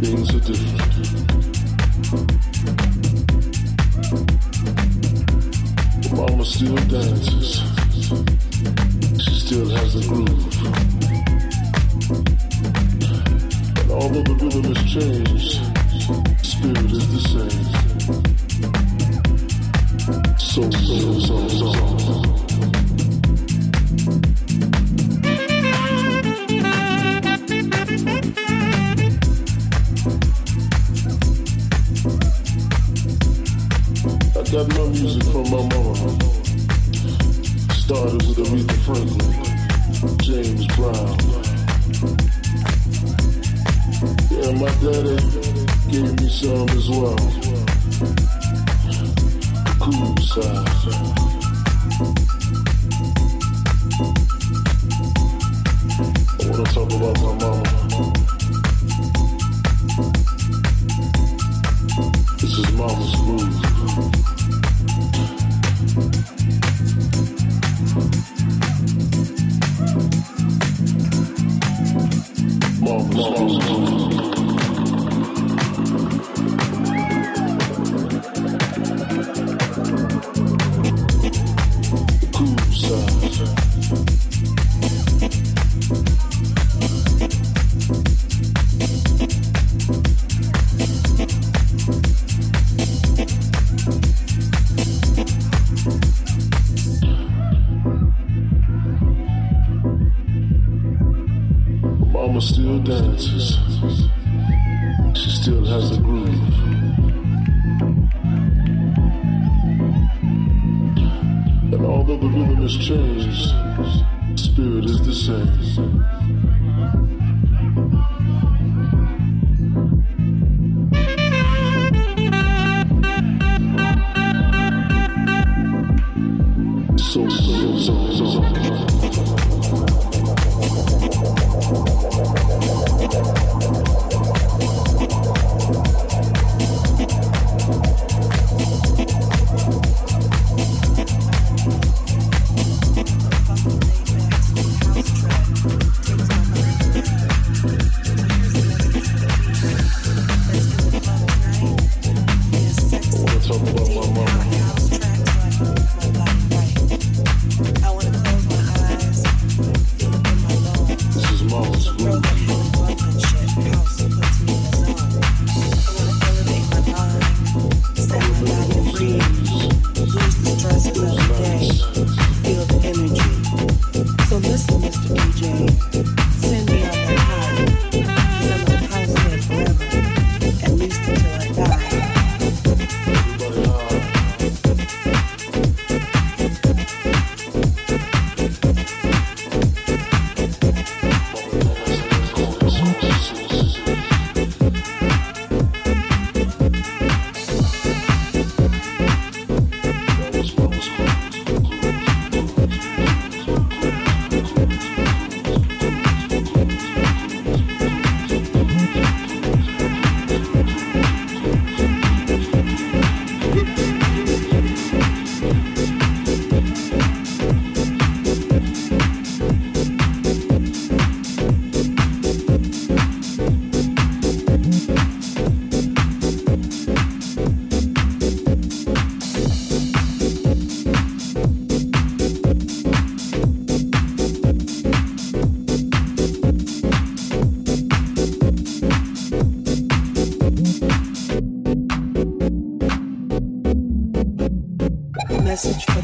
being so different. Mama still dances. She still has the groove. And all the rhythm has changed, spirit is the same. So, so, so, so. so. message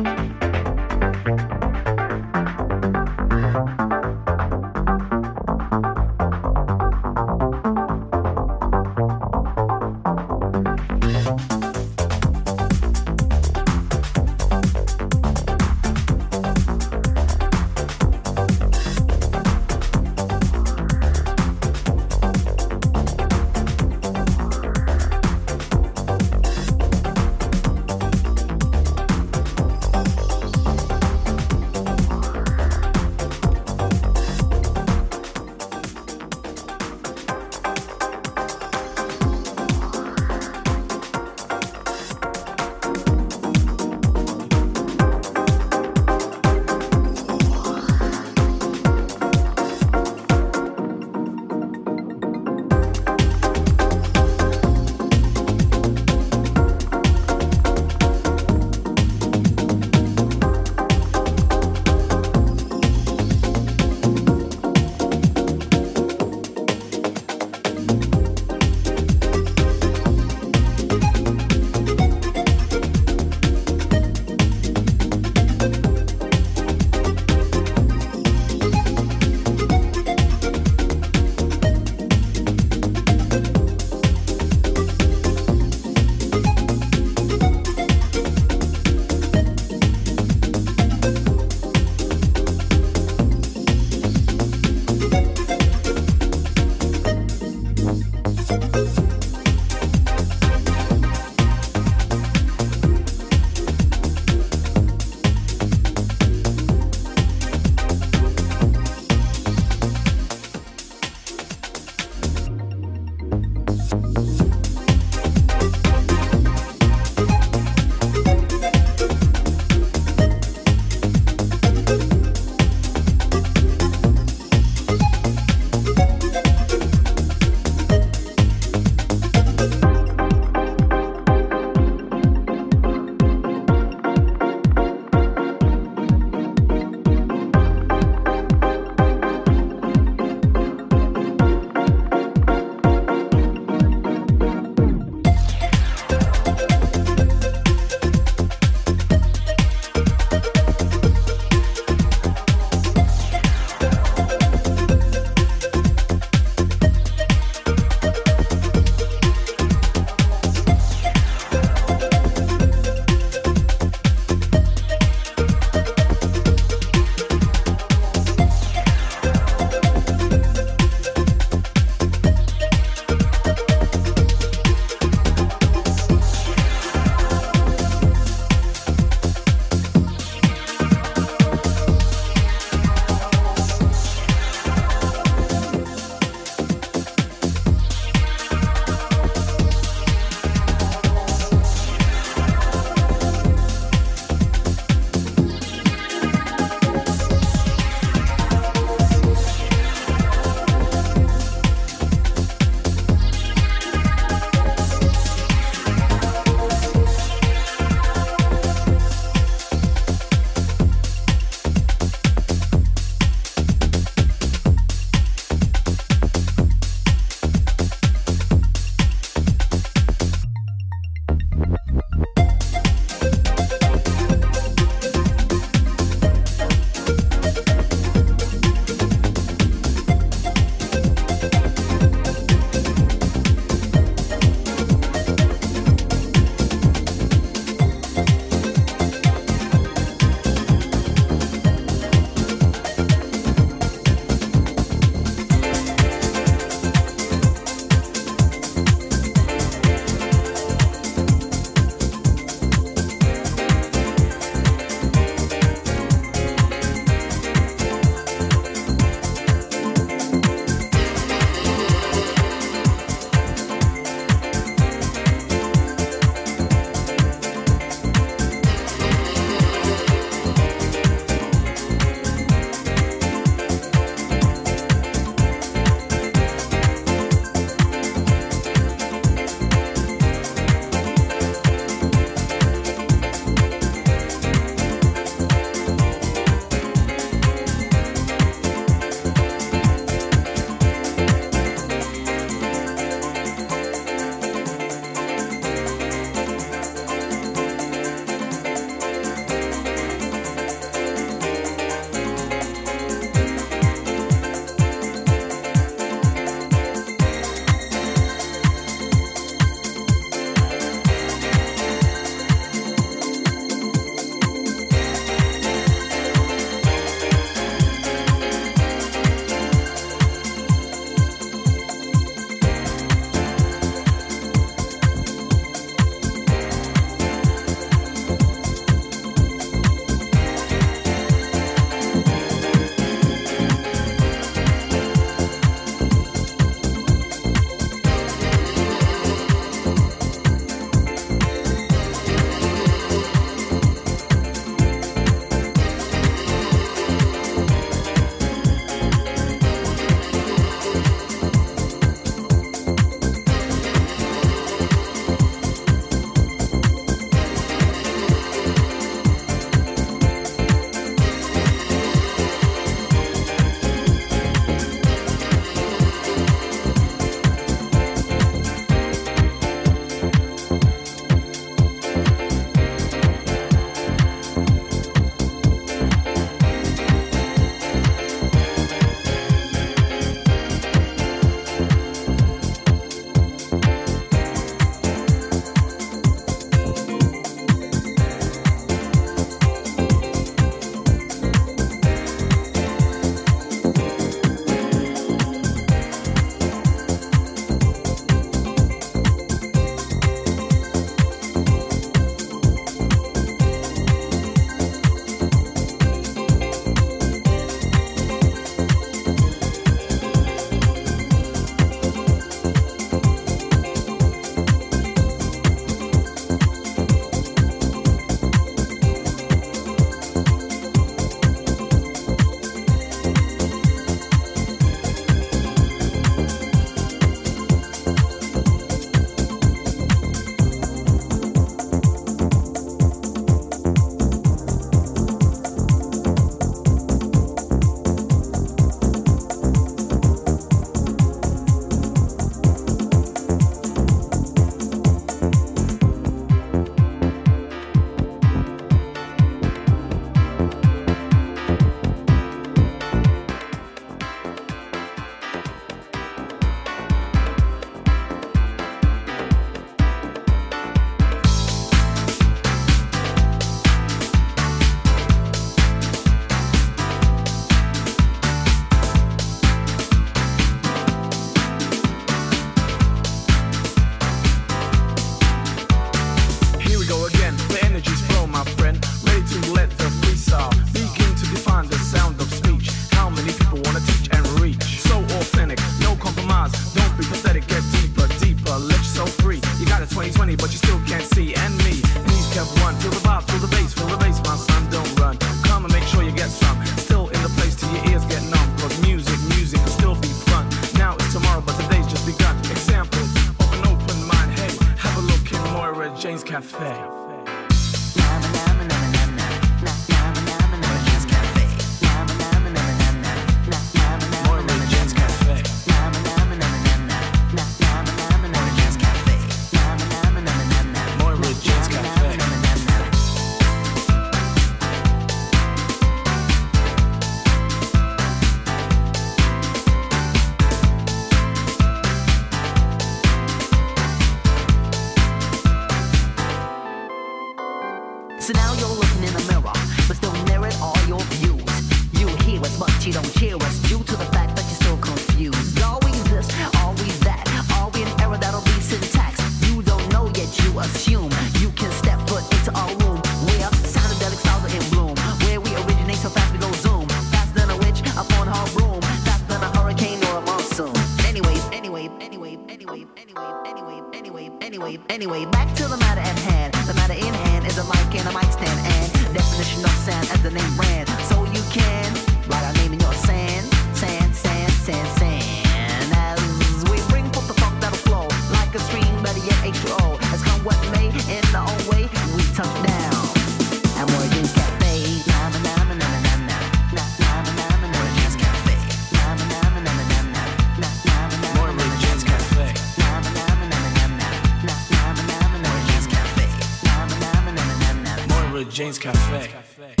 Jane's Cafe.